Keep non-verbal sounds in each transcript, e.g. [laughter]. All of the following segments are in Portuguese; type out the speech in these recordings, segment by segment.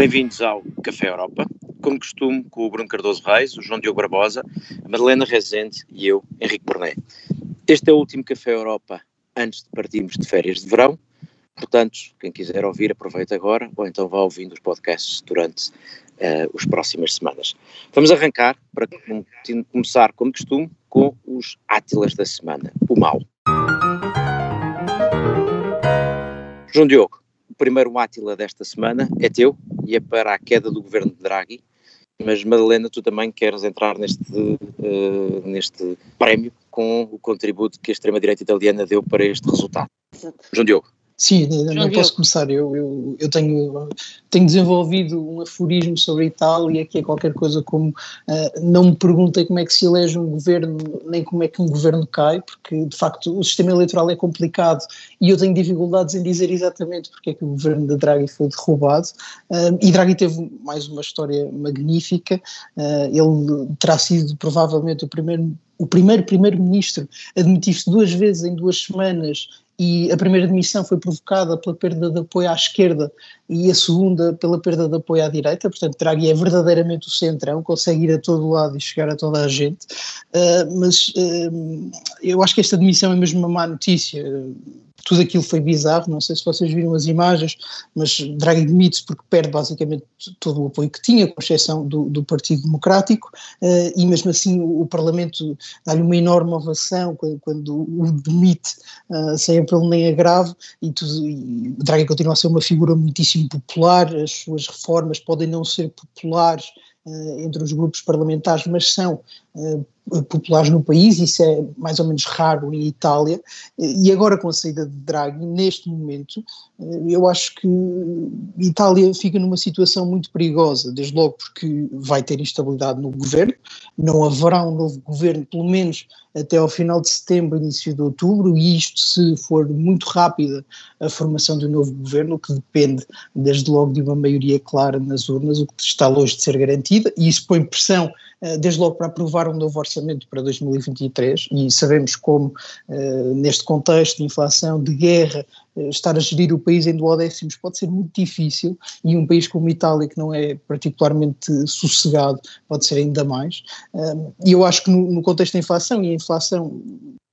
Bem-vindos ao Café Europa, como costume, com o Bruno Cardoso Reis, o João Diogo Barbosa, a Madalena Rezende e eu, Henrique Borné. Este é o último Café Europa antes de partirmos de férias de verão, portanto, quem quiser ouvir, aproveita agora, ou então vá ouvindo os podcasts durante uh, as próximas semanas. Vamos arrancar, para começar, como costume, com os átilas da semana, o mal. João Diogo, primeiro átila desta semana é teu e é para a queda do governo de Draghi, mas Madalena, tu também queres entrar neste, uh, neste prémio com o contributo que a extrema-direita italiana deu para este resultado. João Diogo. Sim, não posso começar. Eu, eu, eu tenho, tenho desenvolvido um aforismo sobre a Itália que é qualquer coisa como uh, não me perguntem como é que se elege um governo, nem como é que um governo cai, porque de facto o sistema eleitoral é complicado e eu tenho dificuldades em dizer exatamente porque é que o governo de Draghi foi derrubado. Uh, e Draghi teve mais uma história magnífica. Uh, ele terá sido provavelmente o primeiro o primeiro primeiro-ministro admitiu-se duas vezes em duas semanas e a primeira demissão foi provocada pela perda de apoio à esquerda e a segunda pela perda de apoio à direita, portanto Draghi é verdadeiramente o centrão, consegue ir a todo lado e chegar a toda a gente, uh, mas uh, eu acho que esta demissão é mesmo uma má notícia, tudo aquilo foi bizarro, não sei se vocês viram as imagens, mas Draghi demite-se porque perde basicamente todo o apoio que tinha, com exceção do, do Partido Democrático, uh, e mesmo assim o, o Parlamento dá-lhe uma enorme ovação quando, quando o demite uh, sem apelo nem agravo, e, tudo, e Draghi continua a ser uma figura muitíssimo popular, as suas reformas podem não ser populares uh, entre os grupos parlamentares, mas são populares no país, isso é mais ou menos raro em Itália, e agora com a saída de Draghi, neste momento, eh, eu acho que Itália fica numa situação muito perigosa, desde logo porque vai ter instabilidade no governo, não haverá um novo governo, pelo menos até ao final de setembro, início de outubro, e isto se for muito rápida a formação do novo governo, que depende desde logo de uma maioria clara nas urnas, o que está longe de ser garantida, e isso põe pressão eh, desde logo para aprovar um novo orçamento para 2023 e sabemos como, eh, neste contexto de inflação, de guerra, eh, estar a gerir o país em duodécimos pode ser muito difícil e um país como Itália, que não é particularmente sossegado, pode ser ainda mais. E eu acho que no contexto da inflação, e a inflação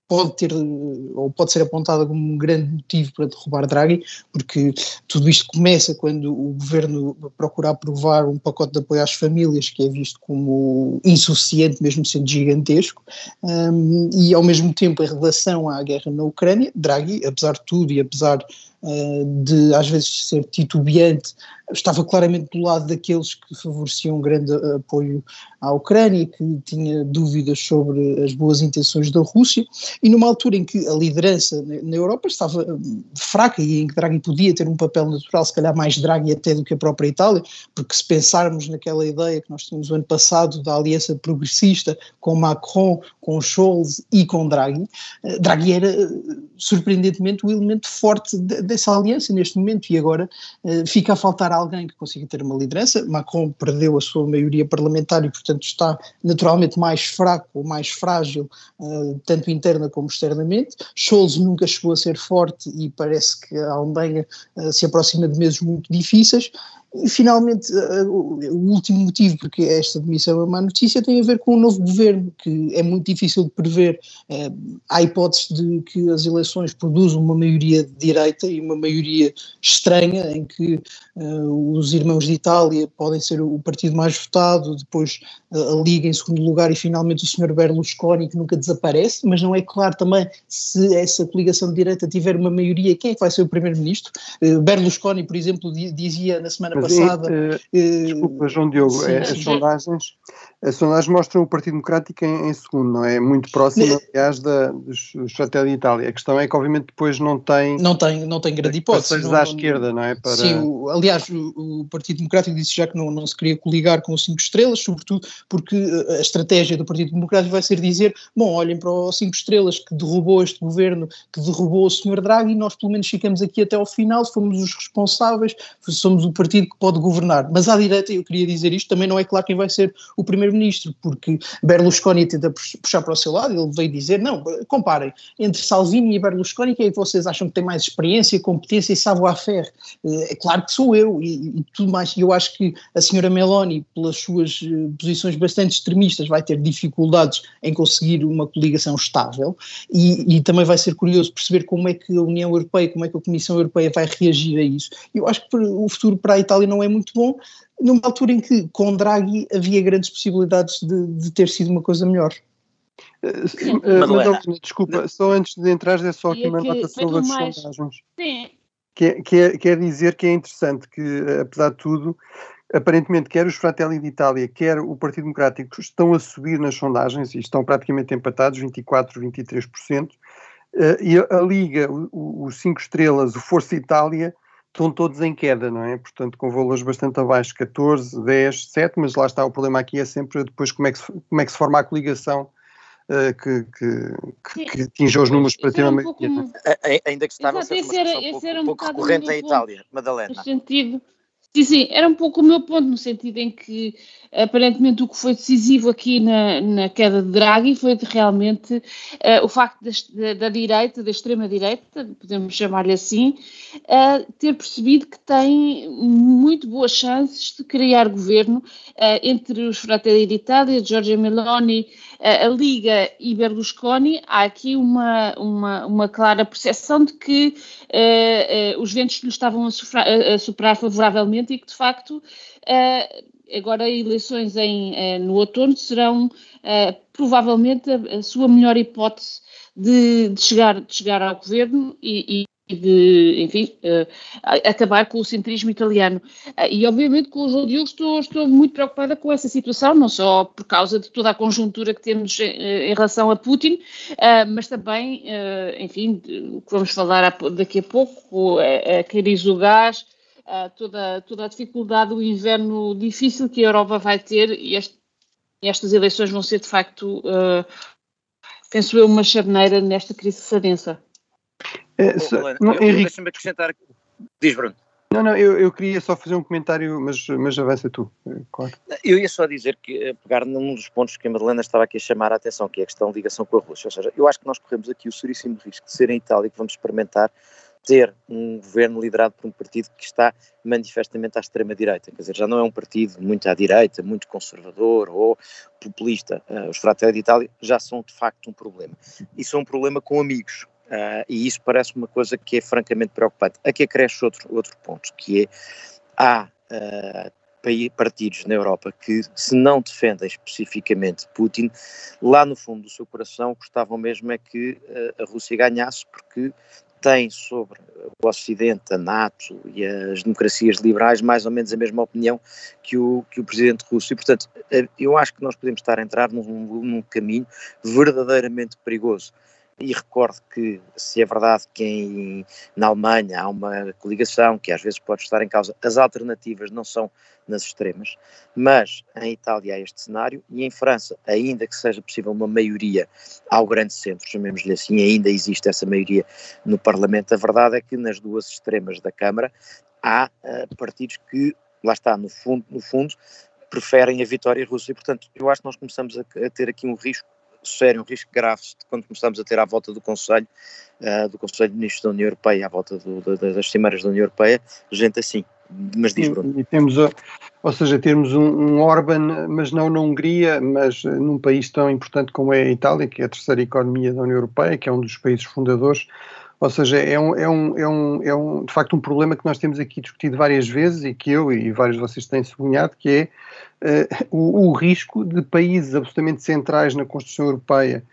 pode ter ou pode ser apontada como um grande motivo para derrubar Draghi, porque tudo isto começa quando o governo procura aprovar um pacote de apoio às famílias que é visto como insuficiente, mesmo sendo gigantesco, um, e ao mesmo tempo em relação à guerra na Ucrânia, Draghi, apesar de tudo e apesar de às vezes ser titubeante estava claramente do lado daqueles que favoreciam um grande apoio à Ucrânia, que tinha dúvidas sobre as boas intenções da Rússia, e numa altura em que a liderança na Europa estava hum, fraca e em que Draghi podia ter um papel natural, se calhar mais Draghi até do que a própria Itália, porque se pensarmos naquela ideia que nós tínhamos o ano passado da aliança progressista com Macron, com Scholz e com Draghi, eh, Draghi era eh, surpreendentemente o elemento forte dessa aliança neste momento e agora eh, fica a faltar alguém que consiga ter uma liderança. Macron perdeu a sua maioria parlamentar e, portanto, está naturalmente mais fraco mais frágil, uh, tanto interna como externamente. Scholz nunca chegou a ser forte e parece que a Alemanha uh, se aproxima de meses muito difíceis. E finalmente, uh, o último motivo porque esta demissão é uma má notícia tem a ver com o novo governo, que é muito difícil de prever. Uh, há hipótese de que as eleições produzam uma maioria de direita e uma maioria estranha, em que uh, os irmãos de Itália podem ser o partido mais votado, depois a Liga em segundo lugar e finalmente o senhor Berlusconi, que nunca desaparece, mas não é claro também se essa coligação de direita tiver uma maioria, quem é que vai ser o primeiro-ministro? Berlusconi, por exemplo, dizia na semana mas passada. E, uh, desculpa, João Diogo, sim, é, as sondagens as sondagens mostram o Partido Democrático em, em segundo, não é? Muito próximo, aliás, da, dos, dos de Itália. A questão é que, obviamente, depois não tem. Não tem, não tem grande hipótese. Não, à esquerda, não é? Para... Sim, o, aliás, o, o, Partido Democrático disse já que não, não se queria coligar com os cinco estrelas, sobretudo porque a estratégia do Partido Democrático vai ser dizer: bom, olhem para os cinco estrelas que derrubou este governo, que derrubou o Sr. Draghi, e nós pelo menos ficamos aqui até ao final, fomos os responsáveis, somos o partido que pode governar. Mas à direita, eu queria dizer isto, também não é claro quem vai ser o primeiro-ministro, porque Berlusconi tenta puxar para o seu lado, ele veio dizer, não, comparem, entre Salvini e Berlusconi, quem é que vocês acham que tem mais experiência, competência e savoir-faire? É claro que sou eu, e, e tudo mais. Eu acho que a senhora Meloni, pelas suas eh, posições bastante extremistas, vai ter dificuldades em conseguir uma coligação estável, e, e também vai ser curioso perceber como é que a União Europeia, como é que a Comissão Europeia vai reagir a isso. Eu acho que o futuro para a Itália não é muito bom, numa altura em que com Draghi havia grandes possibilidades de, de ter sido uma coisa melhor. Uh, desculpa, só antes de entrar, é só aqui uma nota sobre as mais... sondagens. Sim. Que é, é, que é dizer que é interessante que, apesar de tudo, aparentemente quer os Fratelli d'Italia, quer o Partido Democrático estão a subir nas sondagens e estão praticamente empatados, 24, 23%, uh, e a, a Liga, os cinco estrelas, o Força Itália, estão todos em queda, não é? Portanto, com valores bastante abaixo, 14, 10, 7, mas lá está, o problema aqui é sempre depois como é que se, como é que se forma a coligação uh, que, que, que, atinja os números para ter uma maioria. Um Ainda que estava a ser uma era, um pouco, um pouco recorrente em Itália, Madalena. No sentido Sim, era um pouco o meu ponto, no sentido em que aparentemente o que foi decisivo aqui na, na queda de Draghi foi realmente uh, o facto da, da, direita, da extrema-direita, podemos chamar-lhe assim, uh, ter percebido que tem muito boas chances de criar governo uh, entre os Fratelli d'Italia, Giorgia Meloni, a Liga e Berlusconi. Há aqui uma, uma, uma clara percepção de que os ventos lhe estavam a, sofrar, a superar favoravelmente e que, de facto, agora eleições em, eh, no outono serão eh, provavelmente a, a, sua melhor hipótese de, de, chegar, de chegar ao governo e, e de, enfim, uh, acabar com o centrismo italiano. Uh, e obviamente com o João Diogo estou, estou muito preocupada com essa situação, não só por causa de toda a conjuntura que temos em, em relação a Putin, uh, mas também, enfim, o que vamos falar daqui a pouco, a, a crise do gás, uh, toda, toda a dificuldade, o inverno difícil que a Europa vai ter e este, estas eleições vão ser de facto, uh, penso eu, uma charneira nesta crise sadença. É, Henrique... Deixa-me acrescentar. Diz, Bruno. Não, não, eu, eu queria só fazer um comentário, mas, mas avança tu, é, claro. Eu ia só dizer que, eh, pegar num dos pontos que a Madalena estava aqui a chamar a atenção, que é a questão de ligação com a Rússia, ou seja, eu acho que nós corremos aqui o seríssimo risco de ser em Itália que vamos experimentar ter um governo liderado por um partido que está manifestamente à extrema-direita, quer dizer, já não é um partido muito à direita, muito conservador ou populista. Uh, os Fratelli d'Italia já são de facto um problema. E são um problema com amigos. Uh, e isso parece uma coisa que é francamente preocupante. Aqui acresce outro, outro ponto, que é, há uh, partidos na Europa que, se não defendem especificamente Putin, lá no fundo do seu coração gostavam mesmo é que a Rússia ganhasse, porque tem sobre o Ocidente, a NATO e as democracias liberais mais ou menos a mesma opinião que o, que o presidente russo. E, portanto, eh, eu acho que nós podemos estar a entrar num, num caminho verdadeiramente perigoso. E recordo que, se é verdade que em, na Alemanha há uma coligação que às vezes pode estar em causa, as alternativas não são nas extremas, mas em Itália há este cenário e em França, ainda que seja possível uma maioria ao grande centro, chamemos-lhe assim, ainda existe essa maioria no Parlamento, a verdade é que nas duas extremas da Câmara há uh, partidos que, lá está, no fundo, no fundo, preferem a vitória russa. E, portanto, eu acho que nós começamos a, a ter aqui um risco sério, um risco grave quando começamos a ter à volta do Conselho, uh, do Conselho de Ministros da União Europeia, à volta do, do, das cimeiras da União Europeia, gente assim. Mas diz, Bruno. E, e temos, ou seja, temos um, um Orban, mas não na Hungria, mas num país tão importante como é a Itália, que é a terceira economia da União Europeia, que é um dos países fundadores, ou seja, é um, é um, é um, é um, de facto um problema que nós temos aqui discutido várias vezes e que eu e vários de vocês têm sublinhado, que é uh, o, o, risco de países absolutamente centrais na construção europeia,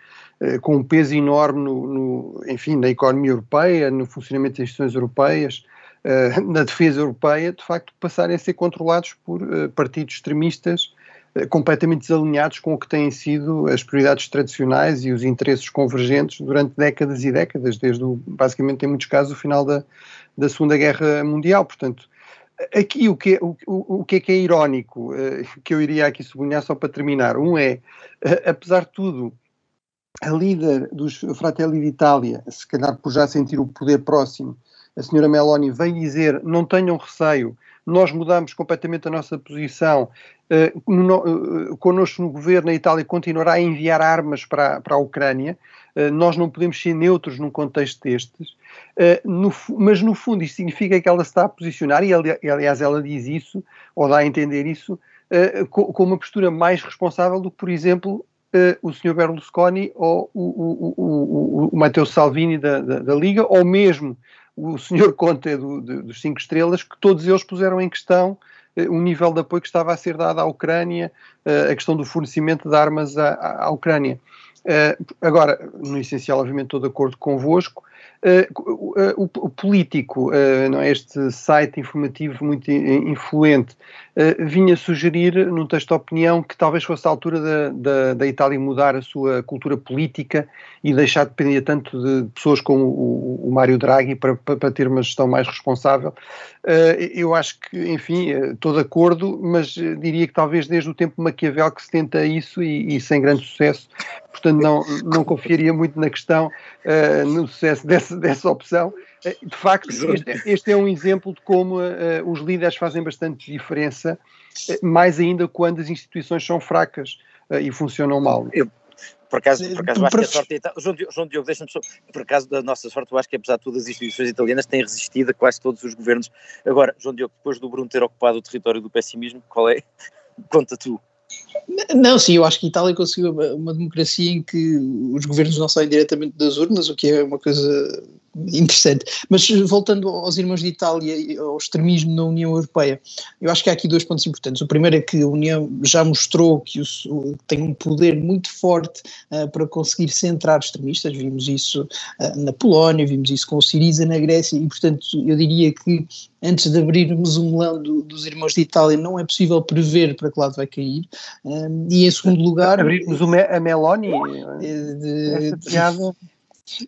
uh, com um peso enorme no, no, enfim, na economia europeia, no funcionamento das instituições europeias, uh, na defesa europeia, de facto passarem a ser controlados por partidos extremistas completamente desalinhados com o que têm sido as prioridades tradicionais e os interesses convergentes durante décadas e décadas, desde o, basicamente em muitos casos o final da, da Segunda Guerra Mundial. Portanto, aqui o que, é, o, o que é que é irónico, uh, que eu iria aqui sublinhar só para terminar, um é, uh, apesar de tudo, a líder dos Fratelli d'Italia, se calhar por já sentir o poder próximo, a senhora Meloni, vem dizer não tenham receio, nós mudamos completamente a nossa posição, uh, no, uh, connosco no governo, a Itália continuará a enviar armas para, para a Ucrânia, uh, nós não podemos ser neutros num contexto destes, uh, no, mas no fundo isso significa que ela está a posicionar, e aliás ela diz isso, ou dá a entender isso, com, com uma postura mais responsável do que, por exemplo, uh, o Sr. Berlusconi ou o, o, o, o Matteo Salvini da, da, da, Liga, ou mesmo o Sr. [laughs] Conte do, dos Cinco Estrelas, que todos eles puseram em questão uh, o nível de apoio que estava a ser dado à Ucrânia, uh, a questão do fornecimento de armas à, à Ucrânia. agora, no essencial, obviamente, estou de acordo convosco. O, político, não é, este site informativo muito influente, uh, vinha sugerir, num texto de opinião, que talvez fosse a altura da, da, da, Itália mudar a sua cultura política e deixar de depender tanto de pessoas como o, o Mário Draghi para, para, ter uma gestão mais responsável. eu acho que, enfim, estou de acordo, mas diria que talvez desde o tempo Maquiavel que se tenta isso e, e sem grande sucesso, portanto não, não confiaria muito na questão, no sucesso [laughs] dessa dessa, opção. Eh, de facto, este, este, é um exemplo de como uh, os líderes fazem bastante diferença, uh, mais ainda quando as instituições são fracas uh, e funcionam mal. Eu, por acaso, por acaso acho que a sorte é João, João Diogo, deixa-me só. Por acaso da nossa sorte, eu acho que apesar de todas as instituições italianas têm resistido a quase todos os governos. Agora, João Diogo, depois do Bruno ter ocupado o território do pessimismo, qual é? [laughs] Conta tu. Não, sim, eu acho que a Itália conseguiu uma, uma, democracia em que os governos não saem diretamente das urnas, o que é uma coisa interessante. Mas voltando aos irmãos de Itália e ao extremismo na União Europeia, eu acho que há aqui dois pontos importantes. O primeiro é que a União já mostrou que o, tem um poder muito forte uh, para conseguir centrar extremistas, vimos isso uh, na Polónia, vimos isso com o Siriza na Grécia, e portanto eu diria que antes de abrirmos o melão do, dos irmãos de Itália, não é possível prever para que lado vai cair. Um, e em segundo lugar. Abrirmos a Meloni? Eh, de, essa piada.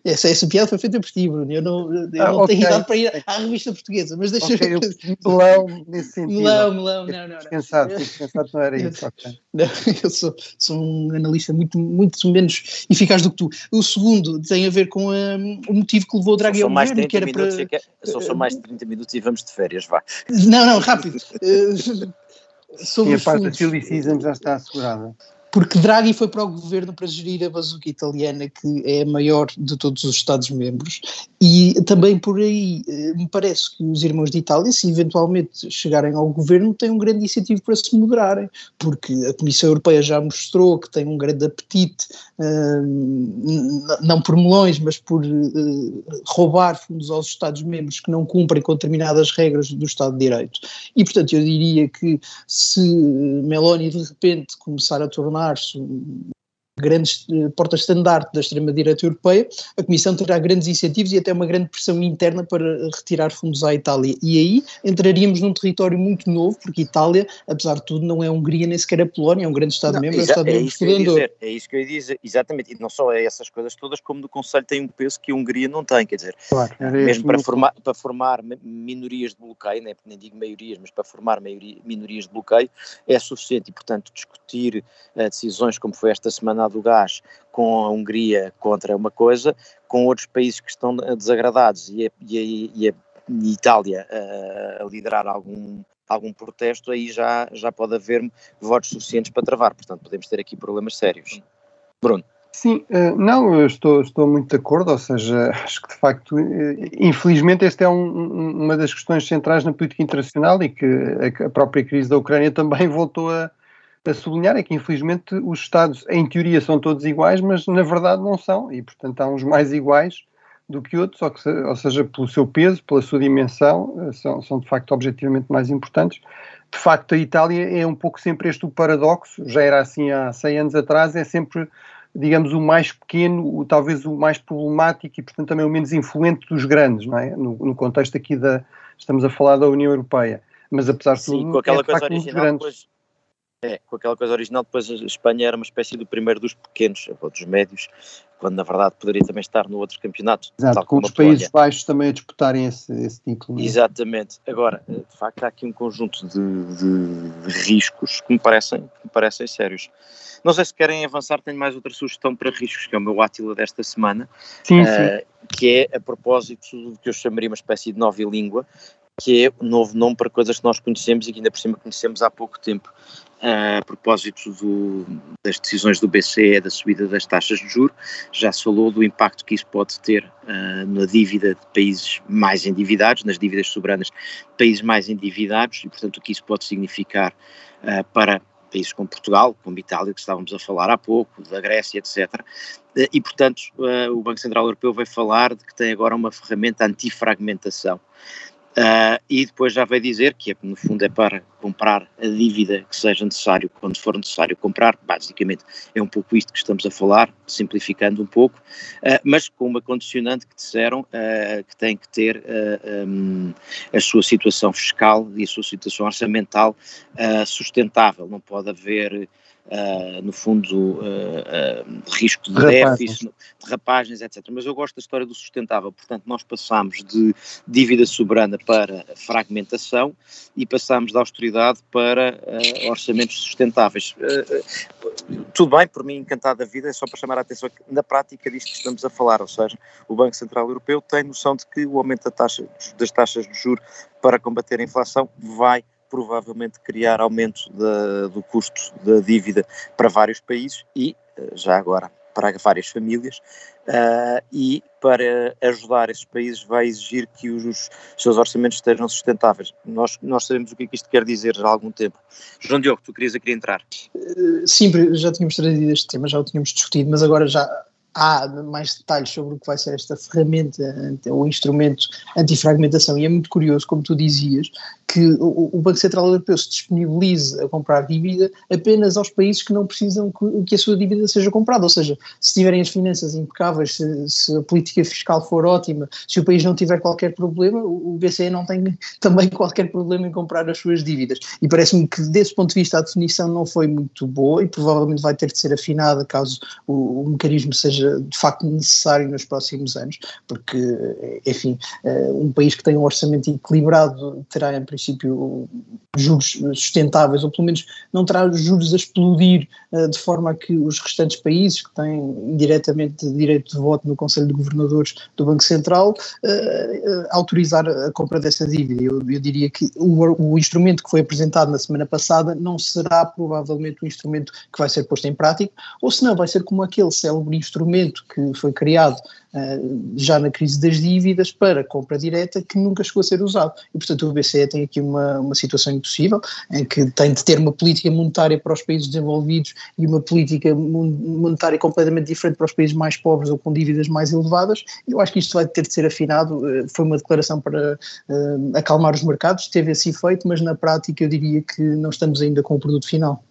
Essa, essa piada foi feita por ti, Bruno. Eu não, eu ah, não okay. tenho idade para ir à revista portuguesa, mas deixa okay, eu. Melão, [laughs] nesse sentido. Melão, melão, não, não. Pensado, pensado não era isso. Okay. [laughs] Não, eu sou, sou um analista muito, muito menos eficaz do que tu. O segundo tem a ver com um, o motivo que levou o Draghi ao governo, que era para. Que, só são mais de 30 minutos e vamos de férias, vá. Não, não, rápido. [laughs] sobre e a parte da Silly Season já está assegurada porque Draghi foi para o governo para gerir a bazuca italiana, que é a maior de todos os Estados-membros, e também por aí eh, me parece que os irmãos de Itália, se eventualmente chegarem ao governo, têm um grande incentivo para se moderarem, porque a Comissão Europeia já mostrou que tem um grande apetite, uh, não por melões, mas por uh, roubar fundos aos Estados-membros que não cumprem com determinadas regras do Estado de Direito. E, portanto, eu diria que se Meloni de repente começar a tornar tornar-se grandes eh, portas-estandarte da extrema-direita europeia, a Comissão terá grandes incentivos e até uma grande pressão interna para retirar fundos à Itália. E aí entraríamos num território muito novo, porque Itália, apesar de tudo, não é Hungria nem sequer a Polónia, é um grande Estado-membro, é um Estado-membro é, é isso que eu ia dizer, exatamente, e não só é essas coisas todas, como no Conselho tem um peso que a Hungria não tem, quer dizer, claro, mesmo para formar, para formar minorias de bloqueio, nem, nem digo maiorias, mas para formar maioria, minorias de bloqueio, é suficiente, e portanto discutir uh, decisões como foi esta semana do gás com a Hungria contra uma coisa, com outros países que estão desagradados e a, e a, e a Itália a, a liderar algum, algum protesto, aí já, já pode haver votos suficientes para travar. Portanto, podemos ter aqui problemas sérios. Bruno. Sim, eh, não, eu estou, estou muito de acordo, ou seja, [laughs] acho que de facto, eh, infelizmente, esta é um, uma das questões centrais na política internacional e que a própria crise da Ucrânia também [laughs] voltou a, a sublinhar é que, infelizmente, os Estados, em teoria, são todos iguais, mas na verdade não são, e portanto há uns mais iguais do que outros, ou, que, ou seja, pelo seu peso, pela sua dimensão, eh, são, são de facto objetivamente mais importantes. De facto, a Itália é um pouco sempre este o paradoxo, já era assim há 100 anos atrás, é sempre, digamos, o mais pequeno, o, talvez o mais problemático e, portanto, também o menos influente dos grandes, não é? No, no contexto aqui da, estamos a falar da União Europeia. Mas apesar de tudo, Sim, com aquela é, coisa facto, original, depois é, com aquela coisa original, depois a Espanha era uma espécie do primeiro dos pequenos, ou dos médios, quando na verdade poderia também estar no outro campeonato. Exato, com os Países Baixos também a disputarem esse, esse título. É? Exatamente. Agora, de facto, há aqui um conjunto de, de, riscos que me, parecem, que me parecem sérios. Não sei se querem avançar, tenho mais outra sugestão para riscos, que é o meu átila desta semana, sim, uh, sim. que é a propósito do que eu chamaria uma espécie de nova língua, que é um novo nome para coisas que nós conhecemos e que ainda por cima conhecemos há pouco tempo. A propósito do, das decisões do BCE da subida das taxas de juros, já se falou do impacto que isso pode ter uh, na dívida de países mais endividados, nas dívidas soberanas de países mais endividados, e portanto o que isso pode significar uh, para países como Portugal, como Itália, que estávamos a falar há pouco, da Grécia, etc. E, portanto, o Banco Central Europeu vai falar de que tem agora uma ferramenta antifragmentação. Uh, e depois já vai dizer que, no fundo, é para comprar a dívida que seja necessário, quando for necessário comprar. Basicamente, é um pouco isto que estamos a falar, simplificando um pouco, uh, mas com uma condicionante que disseram uh, que tem que ter um, a sua situação fiscal e a sua situação orçamental sustentável. Não pode haver uh, no fundo, uh, uh, risco de déficit, derrapagens, etc. Mas eu gosto da história do sustentável, portanto, nós passamos de dívida soberana para fragmentação e passamos da austeridade para orçamentos sustentáveis. tudo bem, por mim, encantado da vida, é só para chamar a atenção que na prática disto que estamos a falar, ou seja, o Banco Central Europeu tem noção de que o aumento da taxa, das taxas de juros para combater a inflação vai provavelmente criar aumento do custo da dívida para vários países e, eh, já agora, para várias famílias, uh, e para ajudar esses países vai exigir que os, seus orçamentos estejam sustentáveis. Nós, nós sabemos o que, é que isto quer dizer já há algum tempo. João Diogo, tu querias aqui entrar? Sim, já tínhamos trazido este tema, já o tínhamos discutido, mas agora já há mais detalhes sobre o que vai ser esta ferramenta ou instrumento antifragmentação e é muito curioso, como tu dizias, que o, o Banco Central Europeu se disponibilize a comprar dívida apenas aos países que não precisam que, a sua dívida seja comprada, ou seja, se tiverem as finanças impecáveis, se, se, a política fiscal for ótima, se o país não tiver qualquer problema, o, o BCE não tem [laughs] também qualquer problema em comprar as suas dívidas. E parece-me que desse ponto de vista a definição não foi muito boa e provavelmente vai ter de ser afinada caso o, o mecanismo seja de facto necessário nos próximos anos, porque, enfim, eh, um país que tem um orçamento equilibrado terá, em princípio, juros sustentáveis, ou pelo menos não terá juros a explodir eh, de forma a que os restantes países que têm diretamente direito de voto no Conselho de Governadores do Banco Central eh, autorizar a compra dessa dívida. Eu, eu diria que o, o instrumento que foi apresentado na semana passada não será provavelmente o instrumento que vai ser posto em prática, ou se não, vai ser como aquele célebre instrumento instrumento que foi criado uh, já na crise das dívidas para compra direta que nunca chegou a ser usado. E, portanto, o BCE tem aqui uma, uma situação impossível em que tem de ter uma política monetária para os países desenvolvidos e uma política monetária completamente diferente para os países mais pobres ou com dívidas mais elevadas. Eu acho que isto vai ter de ser afinado. Uh, foi uma declaração para uh, acalmar os mercados, teve esse efeito, mas na prática eu diria que não estamos ainda com o produto final.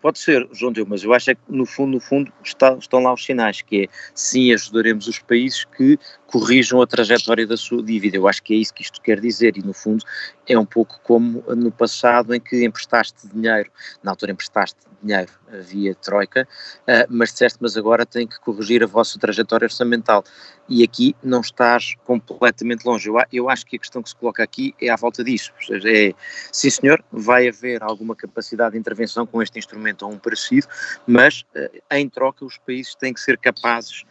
Pode ser, João Deu, mas eu acho é que no fundo, no fundo está, estão lá os sinais, que é sim ajudaremos os países que corrijam a trajetória da sua dívida. Eu acho que é isso que isto quer dizer e no fundo é um pouco como no passado em que emprestaste dinheiro, na altura emprestaste dinheiro via Troika, uh, mas disseste, mas agora tem que corrigir a vossa trajetória orçamental. E aqui não estás completamente longe. Eu, eu acho que a questão que se coloca aqui é à volta disso. Ou seja, é, sim senhor, vai haver alguma capacidade de intervenção com este instrumento ou um parecido, mas uh, em troca os países têm que ser capazes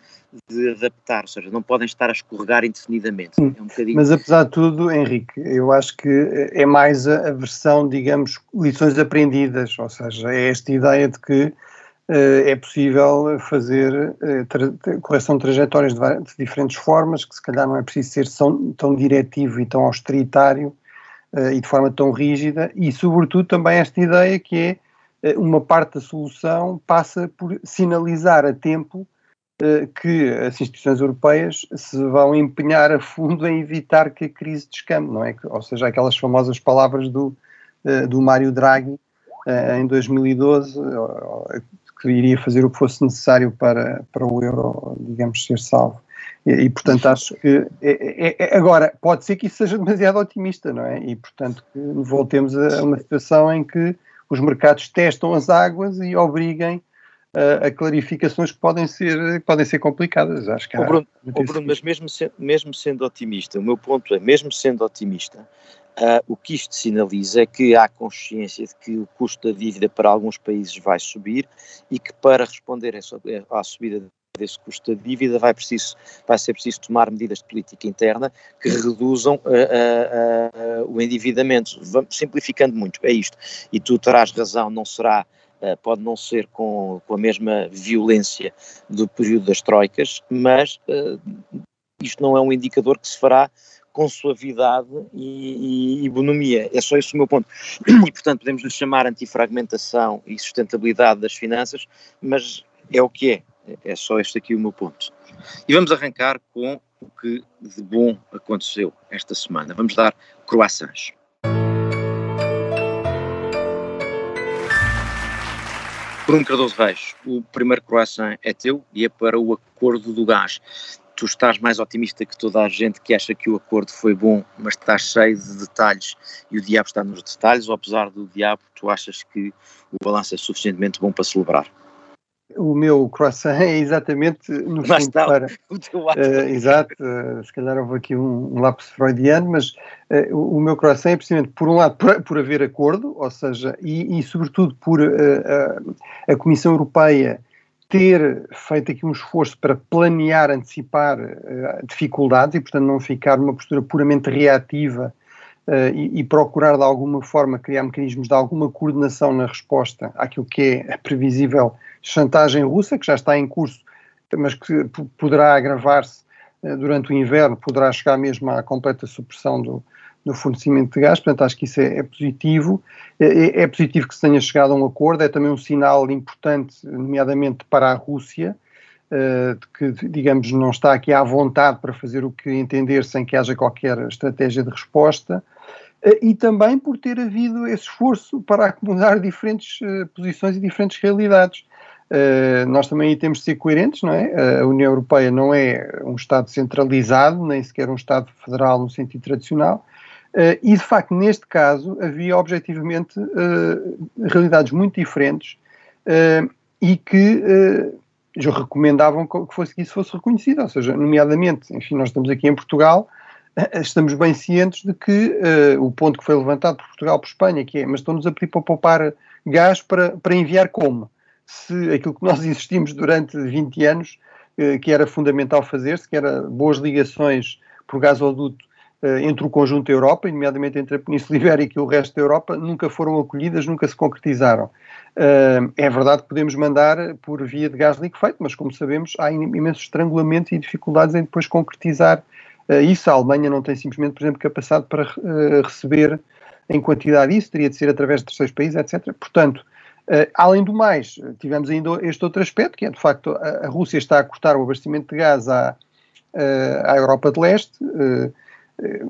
de adaptar, ou seja, não podem estar a escorregar indefinidamente. É um bocadinho... Mas apesar de tudo, Henrique, eu acho que é mais a, versão, digamos, lições aprendidas, ou seja, é esta ideia de que uh, é possível fazer uh, correção de trajetórias de, de, diferentes formas, que se calhar não é preciso ser tão, tão diretivo e tão austeritário uh, e de forma tão rígida, e sobretudo também esta ideia que é uma parte da solução passa por sinalizar a tempo que as instituições europeias se vão empenhar a fundo em evitar que a crise descambe, não é? Ou seja, aquelas famosas palavras do, eh, do Mário Draghi eh, em 2012, que iria fazer o que fosse necessário para, para o euro, digamos, ser salvo. E, e portanto, acho que. É, é, é, agora, pode ser que isso seja demasiado otimista, não é? E, portanto, voltemos a uma situação em que os mercados testam as águas e obriguem a, a clarificações que podem ser, que podem ser complicadas. Acho que há, Bruno, oh Bruno mas mesmo, se, mesmo sendo otimista, o meu ponto é, mesmo sendo otimista, Uh, o que isto sinaliza é que há consciência de que o custo da dívida para alguns países vai subir e que para responder à subida desse custo da dívida, vai, preciso, vai ser preciso tomar medidas de política interna que reduzam uh, uh, o endividamento. Vamos, simplificando muito, é isto. E tu terás razão, não será pode não ser com, com, a mesma violência do período das troicas, mas uh, isto não é um indicador que se fará com suavidade e, e, e, bonomia. É só esse o meu ponto. E, portanto, podemos lhe chamar antifragmentação e sustentabilidade das finanças, mas é o que é. É só este aqui o meu ponto. E vamos arrancar com o que de bom aconteceu esta semana. Vamos dar croissants. Bruno Cardoso Reis, o primeiro croissant é teu e é para o acordo do gás tu estás mais otimista que toda a gente que acha que o acordo foi bom, mas estás cheio de detalhes e o diabo está nos detalhes, ou apesar do diabo, tu achas que o balanço é suficientemente bom para celebrar? O meu croissant é exatamente no Lá está, para. [laughs] o teu Uh, exato, uh, se calhar houve aqui um, um lapso freudiano, mas uh, o, o, meu croissant é precisamente, por um lado, por, por haver acordo, ou seja, e, e sobretudo por a Comissão Europeia ter feito aqui um esforço para planear, antecipar dificuldades e, portanto, não ficar numa postura puramente reativa e, e, procurar de alguma forma criar mecanismos de alguma coordenação na resposta àquilo que é a previsível chantagem russa, que já está em curso, mas que poderá agravar-se uh, durante o inverno, poderá chegar mesmo à completa supressão do, no fornecimento de gás, portanto acho que isso é, é positivo. É, é, é, positivo que se tenha chegado a um acordo, é também um sinal importante, nomeadamente para a Rússia, de que, digamos, não está aqui à vontade para fazer o que entender sem que haja qualquer estratégia de resposta, e também por ter havido esse esforço para acomodar diferentes uh, posições e diferentes realidades. nós também temos de ser coerentes, não é? a União Europeia não é um Estado centralizado, nem sequer um Estado federal no sentido tradicional, Uh, e de facto, neste caso, havia objetivamente uh, realidades muito diferentes uh, e que já recomendavam que, fosse, que isso fosse reconhecido. Ou seja, nomeadamente, enfim, nós estamos aqui em Portugal, estamos bem cientes de que o ponto que foi levantado por Portugal por Espanha, que é, mas estão-nos a pedir para poupar gás para, para enviar como? Se aquilo que nós [laughs] insistimos durante 20 anos, que era fundamental fazer-se, que era boas ligações por gasoduto eh, entre o conjunto da Europa, nomeadamente entre a Península Ibérica e o resto da Europa, nunca foram acolhidas, nunca se concretizaram. Eh, é verdade que podemos mandar por via de gás liquefeito, mas como sabemos há imensos estrangulamentos e dificuldades em depois concretizar eh, isso. A Alemanha não tem simplesmente, por exemplo, capacidade para receber em quantidade isso, teria de ser através de terceiros países, etc. Portanto, além do mais, tivemos ainda este outro aspecto, que é de facto a, Rússia está a cortar o abastecimento de gás à, à Europa de Leste,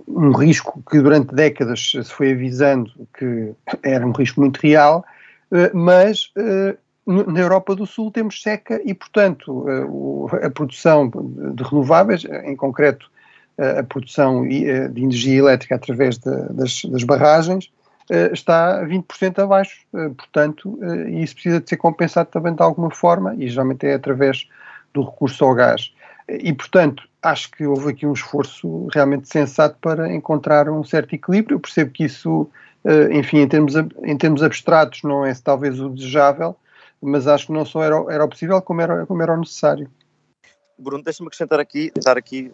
um risco que durante décadas se foi avisando que era um risco muito real, eh, mas eh, na Europa do Sul temos seca e, portanto, eh, a produção de renováveis, em concreto a produção de energia elétrica através das, das barragens, está 20% abaixo. Portanto, isso precisa de ser compensado também de alguma forma e geralmente é através do recurso ao gás. E, portanto, acho que houve aqui um esforço realmente sensato para encontrar um certo equilíbrio. Eu percebo que isso, eh, enfim, em termos, em termos abstratos, não é talvez o desejável, mas acho que não só era, era o possível, como era, como era o necessário. Bruno, deixa-me acrescentar aqui, dar aqui,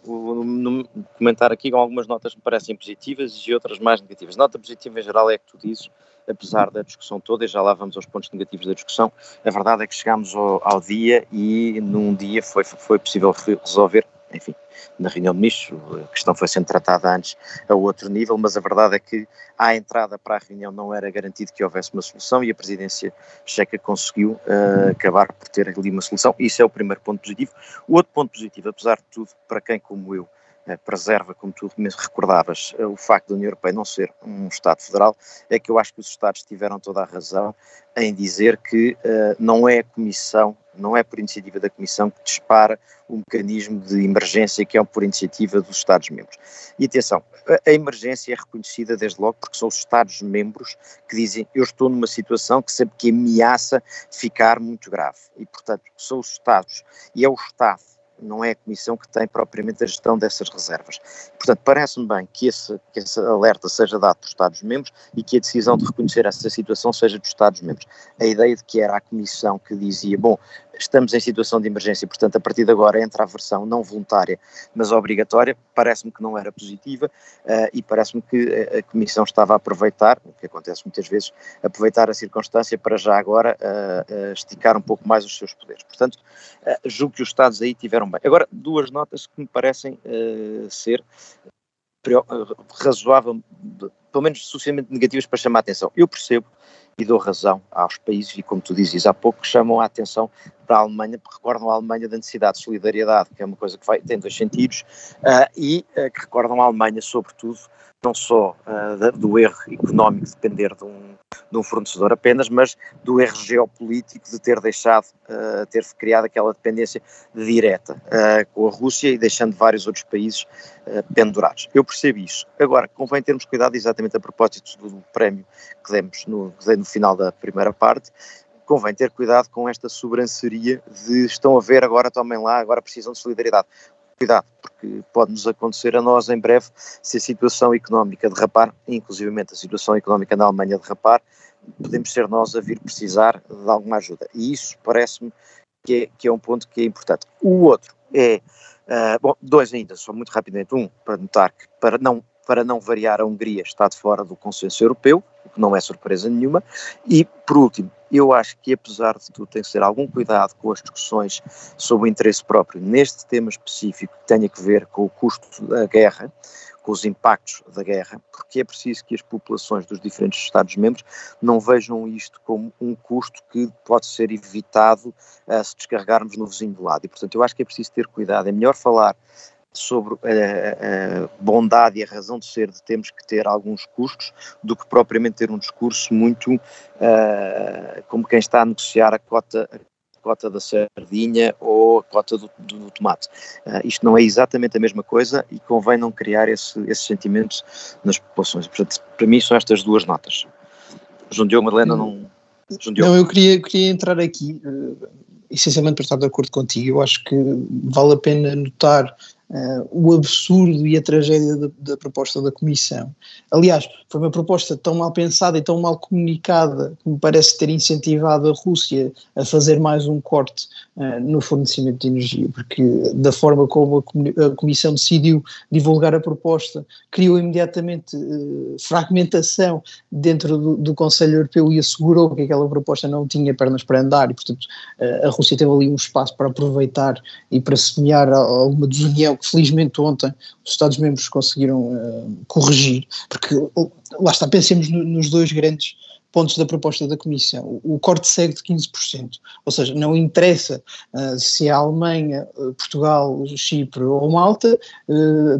comentar aqui com algumas notas que me parecem positivas e outras mais negativas. Nota positiva em geral é que tu dizes, apesar da discussão toda, e já lá vamos aos pontos negativos da discussão, a verdade é que chegámos ao, ao dia e num dia foi, foi possível resolver enfim, na reunião de ministros, a questão foi sendo tratada antes a outro nível, mas a verdade é que à entrada para a reunião não era garantido que houvesse uma solução e a presidência checa conseguiu uh, acabar por ter ali uma solução. Isso é o primeiro ponto positivo. O outro ponto positivo, apesar de tudo, para quem como eu preserva, como tu recordavas, uh, o facto da União Europeia não ser um Estado federal, é que eu acho que os Estados tiveram toda a razão em dizer que não é a Comissão não é por iniciativa da Comissão que dispara o mecanismo de emergência que é por iniciativa dos Estados-membros. E atenção, a emergência é reconhecida desde logo porque são os Estados-membros que dizem eu estou numa situação que sempre que ameaça ficar muito grave. E, portanto, são os Estados e é o Estado não é a Comissão que tem propriamente a gestão dessas reservas. Portanto, parece-me bem que esse, que esse alerta seja dado por Estados-membros e que a decisão de reconhecer essa situação seja dos Estados-membros. A ideia de que era a Comissão que dizia, bom, estamos em situação de emergência, portanto, a partir de agora entra a versão não voluntária, mas obrigatória. Parece-me que não era positiva uh, e parece-me que a Comissão estava a aproveitar, o que acontece muitas vezes, aproveitar a circunstância para já agora uh, uh, esticar um pouco mais os seus poderes. Portanto, julgo que os Estados aí tiveram bem. Agora, duas notas que me parecem ser razoável, pelo menos suficientemente negativas para chamar a atenção. Eu percebo e dou razão aos países, e como tu dizes há pouco, chamam a atenção para a Alemanha, porque recordam a Alemanha da necessidade de solidariedade, que é uma coisa que vai, tem dois sentidos, uh, e uh, que recordam a Alemanha, sobretudo, não só uh, do erro económico de depender de um, de um, fornecedor apenas, mas do erro geopolítico de ter deixado, uh, ter criado aquela dependência direta uh, com a Rússia e deixando vários outros países pendurados. Eu percebo isso. Agora, convém termos cuidado exatamente a propósito do, prémio que demos no, que no final da primeira parte, convém ter cuidado com esta sobranceria de estão a ver, agora tomem lá, agora precisam de solidariedade cuidado, porque pode-nos acontecer a nós em breve se a situação económica derrapar, inclusivamente a situação económica na Alemanha derrapar, podemos ser nós a vir precisar de alguma ajuda. E isso parece-me que é, que é um ponto que é importante. O outro é, uh, bom, dois ainda, só muito rapidamente. Um, para notar que para não, para não variar, a Hungria está de fora do consenso europeu, o que não é surpresa nenhuma. E, por último, eu acho que apesar de tudo tem que ter algum cuidado com as discussões sobre o interesse próprio neste tema específico que tenha que ver com o custo da guerra, com os impactos da guerra, porque é preciso que as populações dos diferentes Estados-membros não vejam isto como um custo que pode ser evitado uh, se descarregarmos no vizinho do lado. E, portanto, eu acho que é preciso ter cuidado. É melhor falar sobre a, eh, a, eh, bondade e a razão de ser de termos que ter alguns custos do que propriamente ter um discurso muito uh, como quem está a negociar a cota, a cota da sardinha ou a cota do, do, do tomate. Uh, isto não é exatamente a mesma coisa e convém não criar esse, esse sentimento nas populações. Portanto, para mim são estas duas notas. João Diogo, Madalena, não... João Diogo. Não, eu queria, queria entrar aqui, uh, essencialmente para estar de acordo contigo, eu acho que vale a pena notar uh, o absurdo e a tragédia da, da, proposta da Comissão. Aliás, foi uma proposta tão mal pensada e tão mal comunicada que me parece ter incentivado a Rússia a fazer mais um corte uh, no fornecimento de energia, porque da forma como a, Comissão decidiu divulgar a proposta, criou imediatamente uh, fragmentação dentro do, do, Conselho Europeu e assegurou que aquela proposta não tinha pernas para andar e, portanto, a Rússia teve ali um espaço para aproveitar e para semear alguma desunião que felizmente ontem os Estados-membros conseguiram uh, corrigir, porque lá está, pensemos no, nos dois grandes pontos da proposta da Comissão. O, o corte segue de 15%, ou seja, não interessa uh, se a Alemanha, uh, Portugal, Chipre ou Malta,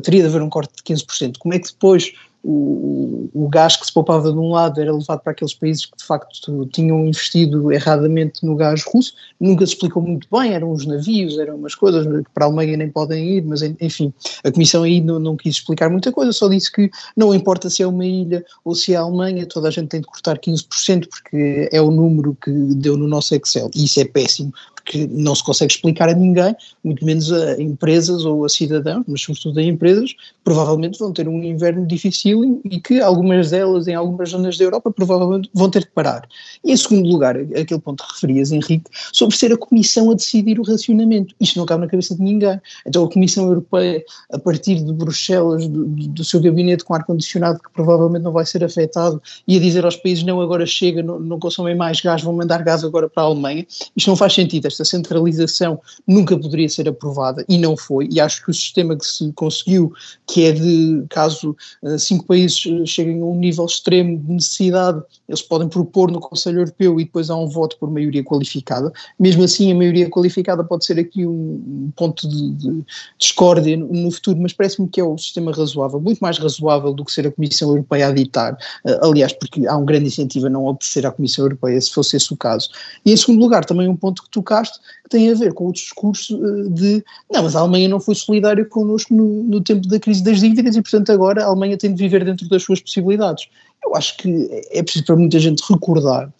teria de haver um corte de 15%. Como é que depois o, o gás que se poupava de um lado era levado para aqueles países que de facto tinham investido erradamente no gás russo, nunca se explicou muito bem, eram os navios, eram umas coisas que para a Alemanha nem podem ir, mas enfim, a Comissão aí não, não quis explicar muita coisa, só disse que não importa se é uma ilha ou se é a Alemanha, toda a gente tem de cortar 15% porque é o número que deu no nosso Excel, e isso é péssimo, que não se consegue explicar a ninguém, muito menos a empresas ou a cidadãos, mas sobretudo a empresas, provavelmente vão ter um inverno difícil e que algumas delas, em algumas zonas da Europa, provavelmente vão ter que parar. E em segundo lugar, aquele ponto que referias, Henrique, sobre ser a Comissão a decidir o racionamento. Isto não cabe na cabeça de ninguém. Então a Comissão Europeia, a partir de Bruxelas, do, do seu gabinete com ar-condicionado, que provavelmente não vai ser afetado, e a dizer aos países, não, agora chega, não, não consomem mais gás, vão mandar gás agora para a Alemanha, isto não faz sentido esta centralização nunca poderia ser aprovada e não foi, e acho que o sistema que se conseguiu, que é de caso uh, cinco países eh, cheguem a um nível extremo de necessidade, eles podem propor no Conselho Europeu e depois há um voto por maioria qualificada. Mesmo assim, a maioria qualificada pode ser aqui um, ponto de, de discórdia no, futuro, mas parece-me que é o sistema razoável, muito mais razoável do que ser a Comissão Europeia a ditar, uh, aliás, porque há um grande incentivo a não obedecer à Comissão Europeia, se fosse esse o caso. E em segundo lugar, também um ponto que que tem a ver com o discurso eh, de não, mas a Alemanha não foi solidária connosco no, no tempo da crise das dívidas e, portanto, agora a Alemanha tem de viver dentro das suas possibilidades. Eu acho que é preciso para muita gente recordar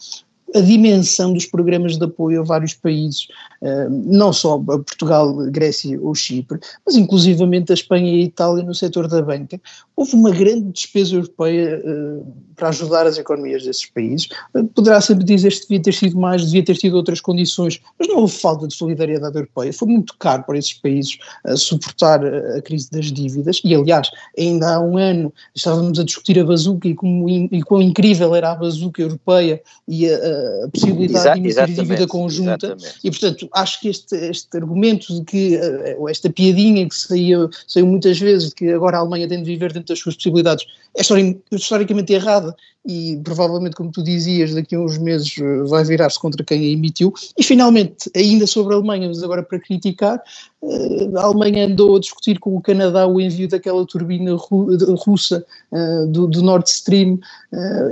a dimensão dos programas de apoio a vários países, eh, não só a Portugal, Grécia ou Chipre, mas inclusivamente a Espanha e a Itália no setor da banca. Houve uma grande despesa europeia, eh, para ajudar as economias desses países. Poderá sempre dizer que devia ter sido mais, devia ter tido outras condições, mas não houve falta de solidariedade europeia. Foi muito caro para esses países uh, suportar a crise das dívidas e, aliás, ainda há um ano estávamos a discutir a bazuca e, como, e quão incrível era a bazuca europeia e a, a possibilidade Exa de emitir dívida conjunta. Exatamente. E, portanto, acho que este, este argumento de que, uh, esta piadinha que saiu, saiu muitas vezes de que agora a Alemanha tem de viver dentro das suas possibilidades é historicamente errada e provavelmente, como tu dizias, daqui a uns meses eh, vai virar-se contra quem a emitiu. E finalmente, ainda sobre a Alemanha, mas agora para criticar, eh, a Alemanha andou a discutir com o Canadá o envio daquela turbina russa eh, do, do Nord Stream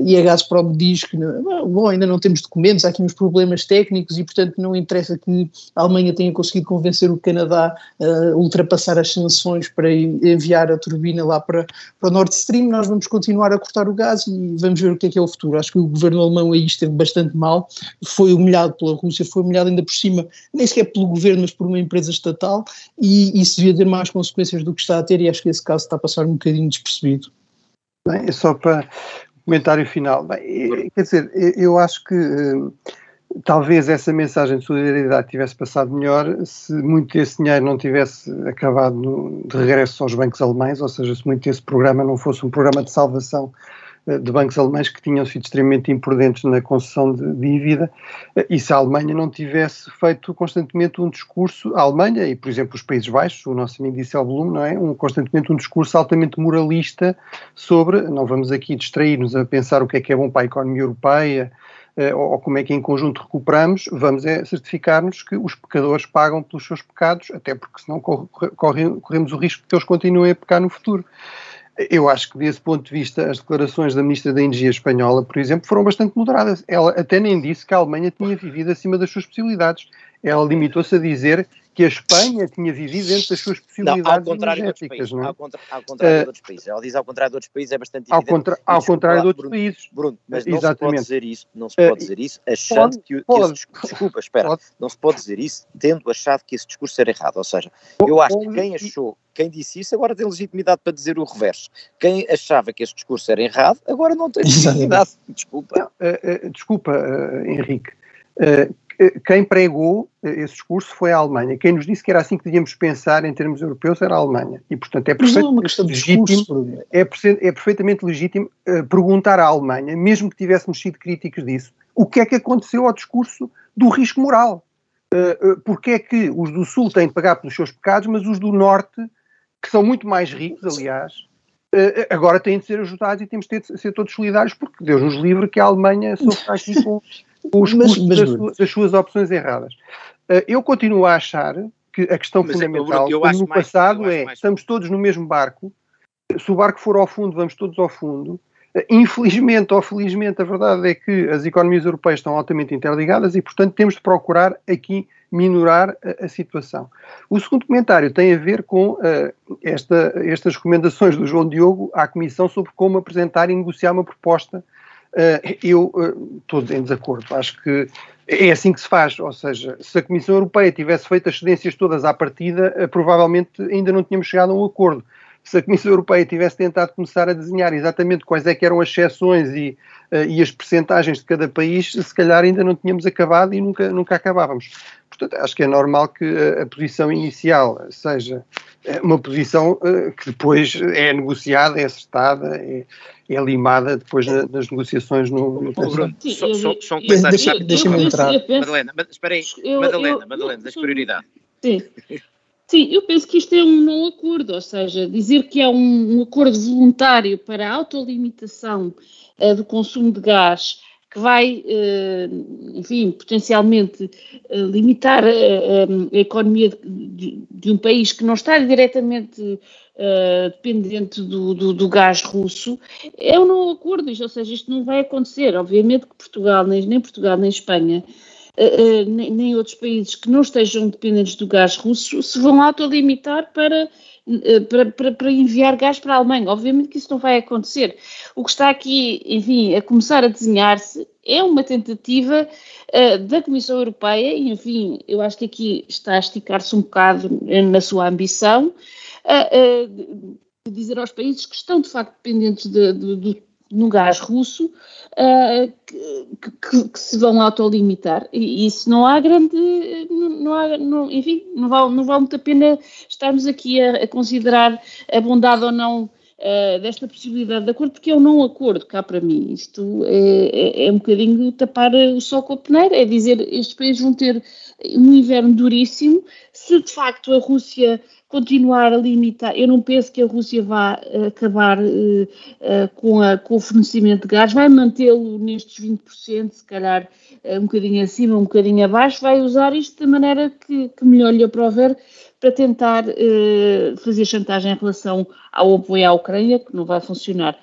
e a Gazprom diz que bom, ainda não temos documentos, há aqui uns problemas técnicos e portanto não interessa que a Alemanha tenha conseguido convencer o Canadá a ultrapassar as sanções para enviar a turbina lá para, para o Nord Stream, nós vamos continuar a cortar o gás e vamos vamos ver o que é que é o futuro. Acho que o governo alemão aí esteve bastante mal, foi humilhado pela Rússia, foi humilhado ainda por cima, nem sequer pelo governo, mas por uma empresa estatal, e isso devia ter mais consequências do que está a ter, e acho que esse caso está a passar um bocadinho despercebido. Bem, é só para comentário final. Bem, quer dizer, eu acho que uh, talvez essa mensagem de solidariedade tivesse passado melhor se muito desse dinheiro não tivesse acabado no, de regresso aos bancos alemães, ou seja, se muito desse programa não fosse um programa de salvação eh, de bancos alemães que tinham sido extremamente imprudentes na concessão de dívida eh, e se a Alemanha não tivesse feito constantemente um discurso, a Alemanha e, por exemplo, os Países Baixos, o nosso amigo Disselblum, não é? Um, constantemente um discurso altamente moralista sobre, não vamos aqui distrair-nos a pensar o que é que é bom para a economia europeia, eh, ou como é que em conjunto recuperamos, vamos é certificar-nos que os pecadores pagam pelos seus pecados, até porque senão corremos o risco de que eles continuem a pecar no futuro. Eu acho que, desse ponto de vista, as declarações da Ministra da Energia espanhola, por exemplo, foram bastante moderadas. Ela até nem disse que a Alemanha tinha vivido acima das suas possibilidades. Ela limitou-se a dizer que a Espanha tinha vivido dentro das suas possibilidades não, ao contrário energéticas, não é? Ao, contra, ao contrário uh, de outros países. Ela diz ao contrário de outros países, é bastante ao Contra, ao contrário de outros Bruno, países. Bruno, mas não Exatamente. se pode dizer isso, não se pode uh, dizer isso achando pode, que, pode, esse, desculpa, espera, pode. não se pode dizer isso tendo achado que esse discurso era errado, ou seja, eu acho que quem achou, quem disse isso agora tem legitimidade para dizer o reverso. Quem achava que esse discurso era errado, agora não tem legitimidade, desculpa. Não, uh, desculpa, Henrique, quem pregou esse discurso foi a Alemanha. Quem nos disse que era assim que devíamos pensar em termos europeus era a Alemanha. E, portanto, é perfeitamente, legítimo, é, é perfeitamente legítimo uh, perguntar à Alemanha, mesmo que tivéssemos sido críticos disso, o que é que aconteceu ao discurso do risco moral. Uh, uh, porque é que os do Sul têm de pagar pelos seus pecados, mas os do Norte, que são muito mais ricos, aliás, agora têm de ser ajudados e temos de, ter, de ser todos solidários, porque Deus nos livre que a Alemanha sofra [laughs] aqui com os mas, custos mas, das, das, suas opções erradas. Uh, eu continuo a achar que a questão mas é fundamental, é, como no mais, passado, é mais... estamos todos no mesmo barco, se o barco for ao fundo, vamos todos ao fundo. Uh, infelizmente ou felizmente, a verdade é que as economias europeias estão altamente interligadas e, portanto, temos de procurar aqui minorar a, a situação. O segundo comentário tem a ver com uh, esta, estas recomendações do João Diogo à Comissão sobre como apresentar e negociar uma proposta eu estou eh, em desacordo. Acho que é assim que se faz, ou seja, se a Comissão Europeia tivesse feito as cedências todas à partida, eh, provavelmente ainda não tínhamos chegado a um acordo. Se a Comissão Europeia tivesse tentado começar a desenhar exatamente quais é que eram as exceções e, e as percentagens de cada país, se calhar ainda não tínhamos acabado e nunca, nunca acabávamos. Portanto, acho que é normal que a, posição inicial seja uma posição que depois é negociada, é acertada, é, é limada depois na, nas negociações no, no Bruno, só, só, só um comentário deixa, Deixa-me entrar. Madalena, espera aí, eu, Madalena, eu, Madalena, das prioridade. Sim. Sim, eu penso que isto é um não acordo, ou seja, dizer que é um, um acordo voluntário para a autolimitação uh, do consumo de gás que vai, uh, enfim, potencialmente uh, limitar a, a economia de, de, um país que não está diretamente uh, dependente do, do, do, gás russo, é um não acordo, ou seja, isto não vai acontecer. Obviamente que Portugal, nem, nem Portugal, nem Espanha, nem, nem, outros países que não estejam dependentes do gás russo se vão autolimitar para, para, para, para, enviar gás para a Alemanha. Obviamente que isso não vai acontecer. O que está aqui, enfim, a começar a desenhar-se é uma tentativa uh, da Comissão Europeia, e enfim, eu acho que aqui está a esticar-se um bocado na sua ambição, uh, uh, de dizer aos países que estão de facto dependentes de, de, de, no gás russo uh, que, que, que, se vão autolimitar. E isso não há grande, não há, não, enfim, não vale, não vale muito a pena estarmos aqui a, a considerar a bondade ou não uh, desta possibilidade de acordo, porque é um não acordo cá para mim. Isto é, é, é um bocadinho tapar o sol com a peneira, é dizer estes países vão ter um inverno duríssimo, se de facto a Rússia continuar a limitar. Eu não penso que a Rússia vá uh, acabar uh, uh, com, a, com, o fornecimento de gás, vai mantê-lo nestes 20%, se calhar um bocadinho acima, um bocadinho abaixo, vai usar isto da maneira que, que melhor lhe aprover para tentar fazer chantagem em relação ao apoio à Ucrânia, que não vai funcionar.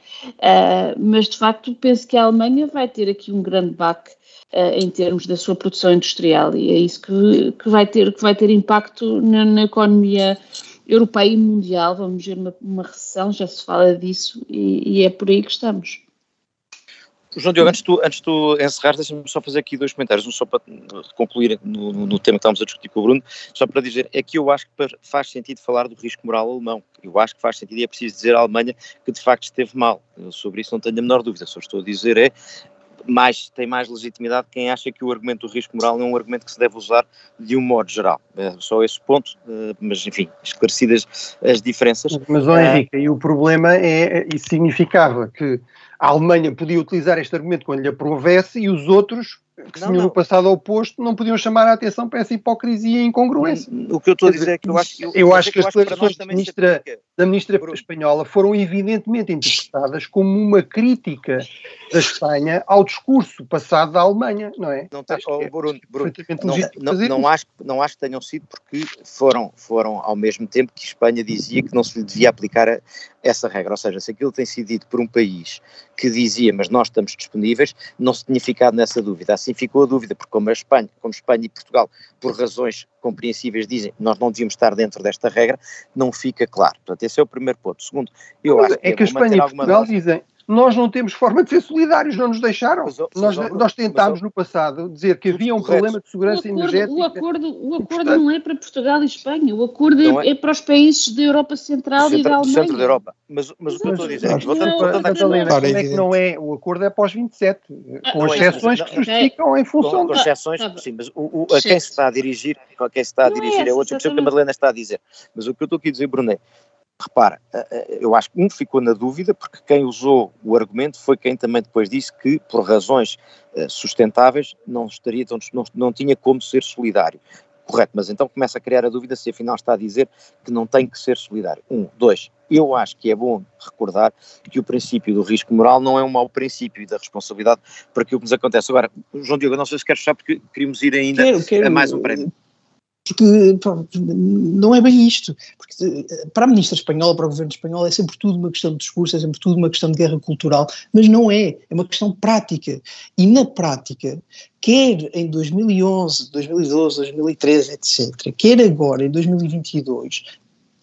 mas de facto penso que a Alemanha vai ter aqui um grande baque Uh, em termos da sua produção industrial e é isso que, que, vai, ter, que vai ter impacto na, na economia europeia e mundial. Vamos ver uma, uma recessão, já se fala disso e, e, é por aí que estamos. João Diogo, antes de tu, antes tu encerrar, deixa-me só fazer aqui dois comentários, um só para concluir no, no, tema que estávamos a discutir com o Bruno, só para dizer, é que eu acho que faz sentido falar do risco moral alemão, eu acho que faz sentido e é preciso dizer à Alemanha que de facto esteve mal, eu sobre isso não tenho a menor dúvida, só estou a dizer é mais, tem mais legitimidade quem acha que o argumento do risco moral é um argumento que se deve usar de um modo geral. É só esse ponto, eh, mas enfim, esclarecidas as diferenças. Mas, ó, Henrique, uh, e o problema é, isso significava que a Alemanha podia utilizar este argumento quando lhe aprovesse e os outros que não, tinham no passado oposto não podiam chamar a atenção para essa hipocrisia e incongruência. O que eu estou a dizer é que eu acho que... Eu, eu acho que as declarações da ministra, da ministra espanhola foram evidentemente interpretadas como uma crítica da Espanha ao discurso passado da Alemanha, não é? Não, acho oh, Bruno, Bruno não, não, não, acho, não acho que tenham sido porque foram, foram ao mesmo tempo que Espanha dizia que não se lhe devia aplicar a, essa regra, ou seja, se aquilo tem sido dito por um país que dizia mas nós estamos disponíveis, não se tinha ficado nessa dúvida, assim ficou a dúvida, porque como a Espanha, como Espanha e Portugal, por razões compreensíveis dizem nós não devíamos estar dentro desta regra, não fica claro. Portanto, esse é o primeiro ponto. Segundo, eu acho que é que a Espanha e Portugal dizem nós não temos forma de ser solidários, não nos deixaram. Mas, nós, nós tentámos no passado dizer que havia um problema de segurança o acordo, energética. O acordo, o acordo portanto, não é para Portugal e Espanha, o acordo é, é, para os países da Europa Central centro, e da Alemanha. centro da Europa. Mas, mas o que eu estou a dizer, mas, voltando, Helena, como é que não é? O acordo é após 27, ah, com exceções que justificam em função com, com exceções, tá sim, mas o, o, a quem se está a dirigir, a quem se está a dirigir é, é outro, eu percebo que a Madalena está a dizer. Mas o que eu estou aqui a dizer, Bruno, é, repara, eh, eh, eu acho que um ficou na dúvida, porque quem usou o argumento foi quem também depois disse que, por razões eh, sustentáveis, não, estaria, não, não tinha como ser solidário. Correto, mas então começa a criar a dúvida se afinal está a dizer que não tem que ser solidário. Um. Dois, eu acho que é bom recordar que o princípio do risco moral não é um mau princípio da responsabilidade para aquilo que nos acontece. Agora, João Diogo, não sei se queres fechar porque queríamos ir ainda quero, quero, a mais um prémio porque não é bem isto. Porque para a ministra espanhola, para o governo espanhol, é sempre tudo uma questão de discurso, é sempre tudo uma questão de guerra cultural, mas não é, é uma questão prática. E na prática, quer em 2011, 2012, 2013, etc., quer agora em 2022,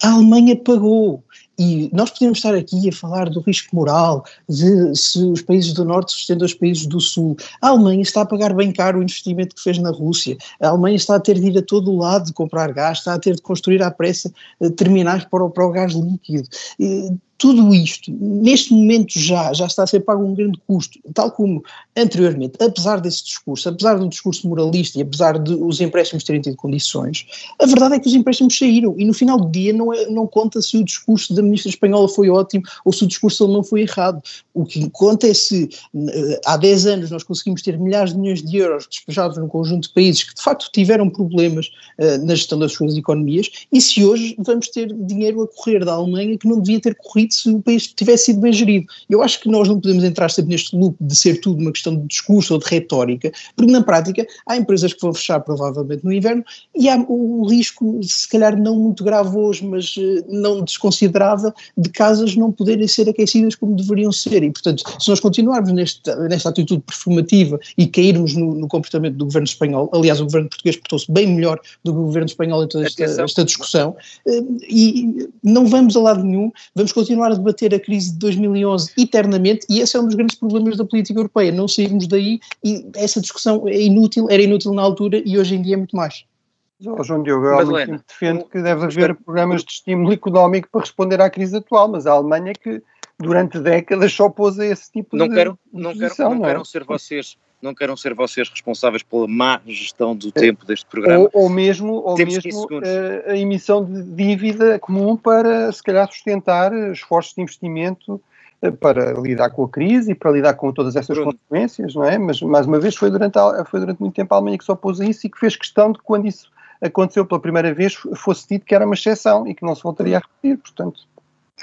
a Alemanha pagou. E nós podemos estar aqui a falar do risco moral, de se os países do Norte se estendem aos países do Sul. A Alemanha está a pagar bem caro o investimento que fez na Rússia. A Alemanha está a ter de ir a todo o lado de comprar gás, está a ter de construir à pressa eh, terminais para o, para o gás líquido. E, tudo isto, neste momento já, já está a ser pago um grande custo, tal como anteriormente, apesar desse discurso, apesar do discurso moralista e apesar de os empréstimos terem tido condições, a verdade é que os empréstimos saíram e no final do dia não, é, não conta se o discurso da ministra espanhola foi ótimo ou se o discurso alemão foi errado. O que conta é se eh, há 10 anos nós conseguimos ter milhares de milhões de euros despejados num conjunto de países que de facto tiveram problemas uh, na gestão das suas economias e se hoje vamos ter dinheiro a correr da Alemanha que não devia ter corrido se o país tivesse sido bem gerido. Eu acho que nós não podemos entrar sempre neste loop de ser tudo uma questão de discurso ou de retórica, porque na prática há empresas que vão fechar provavelmente no inverno e há o risco, se calhar não muito grave hoje, mas eh, não desconsiderável, de casas não poderem ser aquecidas como deveriam ser. E, portanto, se nós continuarmos nesta, nesta atitude performativa e cairmos no, no comportamento do governo espanhol, aliás, o governo português portou-se bem melhor do que o governo espanhol em toda esta, esta discussão, eh, e não vamos a lado nenhum, vamos continuar continuar a debater a crise de 2011 eternamente e esse é um dos grandes problemas da política europeia, não sairmos daí e essa discussão é inútil, era inútil na altura e hoje em dia é muito mais. Oh, João Diogo, eu defendo que deve haver programas de estímulo económico para responder à crise atual, mas a Alemanha que durante décadas só pôs a esse tipo não de, quero, não posição, quero, não, não é? queiram ser vocês não queiram ser vocês responsáveis pela má gestão do tempo deste programa. Ou, ou mesmo, ou Temos mesmo 15 segundos. eh, a emissão de dívida comum para, se calhar, sustentar esforços de investimento eh, para lidar com a crise e para lidar com todas essas Bruno. consequências, não é? Mas, mais uma vez, foi durante, a- foi durante muito tempo a Alemanha que se opôs a isso e que fez questão de que, quando isso aconteceu pela primeira vez, fosse dito que era uma exceção e que não se voltaria a repetir, portanto.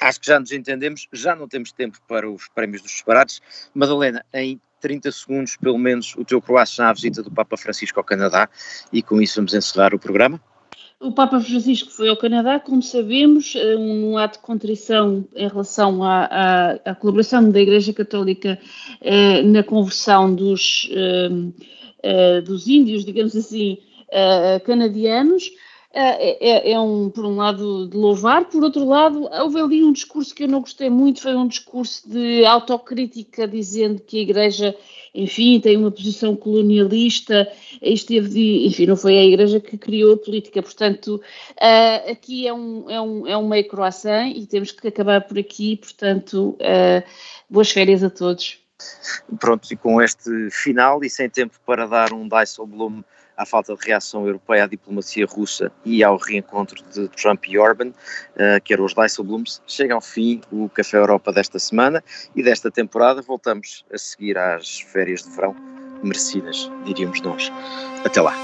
Acho que já nos entendemos, já não temos tempo para os prémios dos disparates. Madalena, em 30 segundos, pelo menos, o teu croissant à visita do Papa Francisco ao Canadá e com isso vamos encerrar o programa. O Papa Francisco foi ao Canadá, como sabemos, eh, um ato de contrição em relação à, à- à colaboração da Igreja Católica eh, na conversão dos, eh, eh, dos índios, digamos assim, eh, canadianos. Eh, é, é um, por um lado, de louvar, por outro lado, houve ali um discurso que eu não gostei muito, foi um discurso de autocrítica, dizendo que a Igreja, enfim, tem uma posição colonialista, esteve de, enfim, não foi a Igreja que criou a política, portanto, ah, aqui é um, é, um, é um meio croissant e temos que acabar por aqui, portanto, ah, boas férias a todos. Pronto, e com este final e sem tempo para dar um Dijsselbloem à falta de reação europeia à diplomacia russa e ao reencontro de Trump e Orban, uh, que eram os Dijsselblooms, chega ao fim o Café Europa desta semana e desta temporada. Voltamos a seguir às férias de verão merecidas, diríamos nós. Até lá.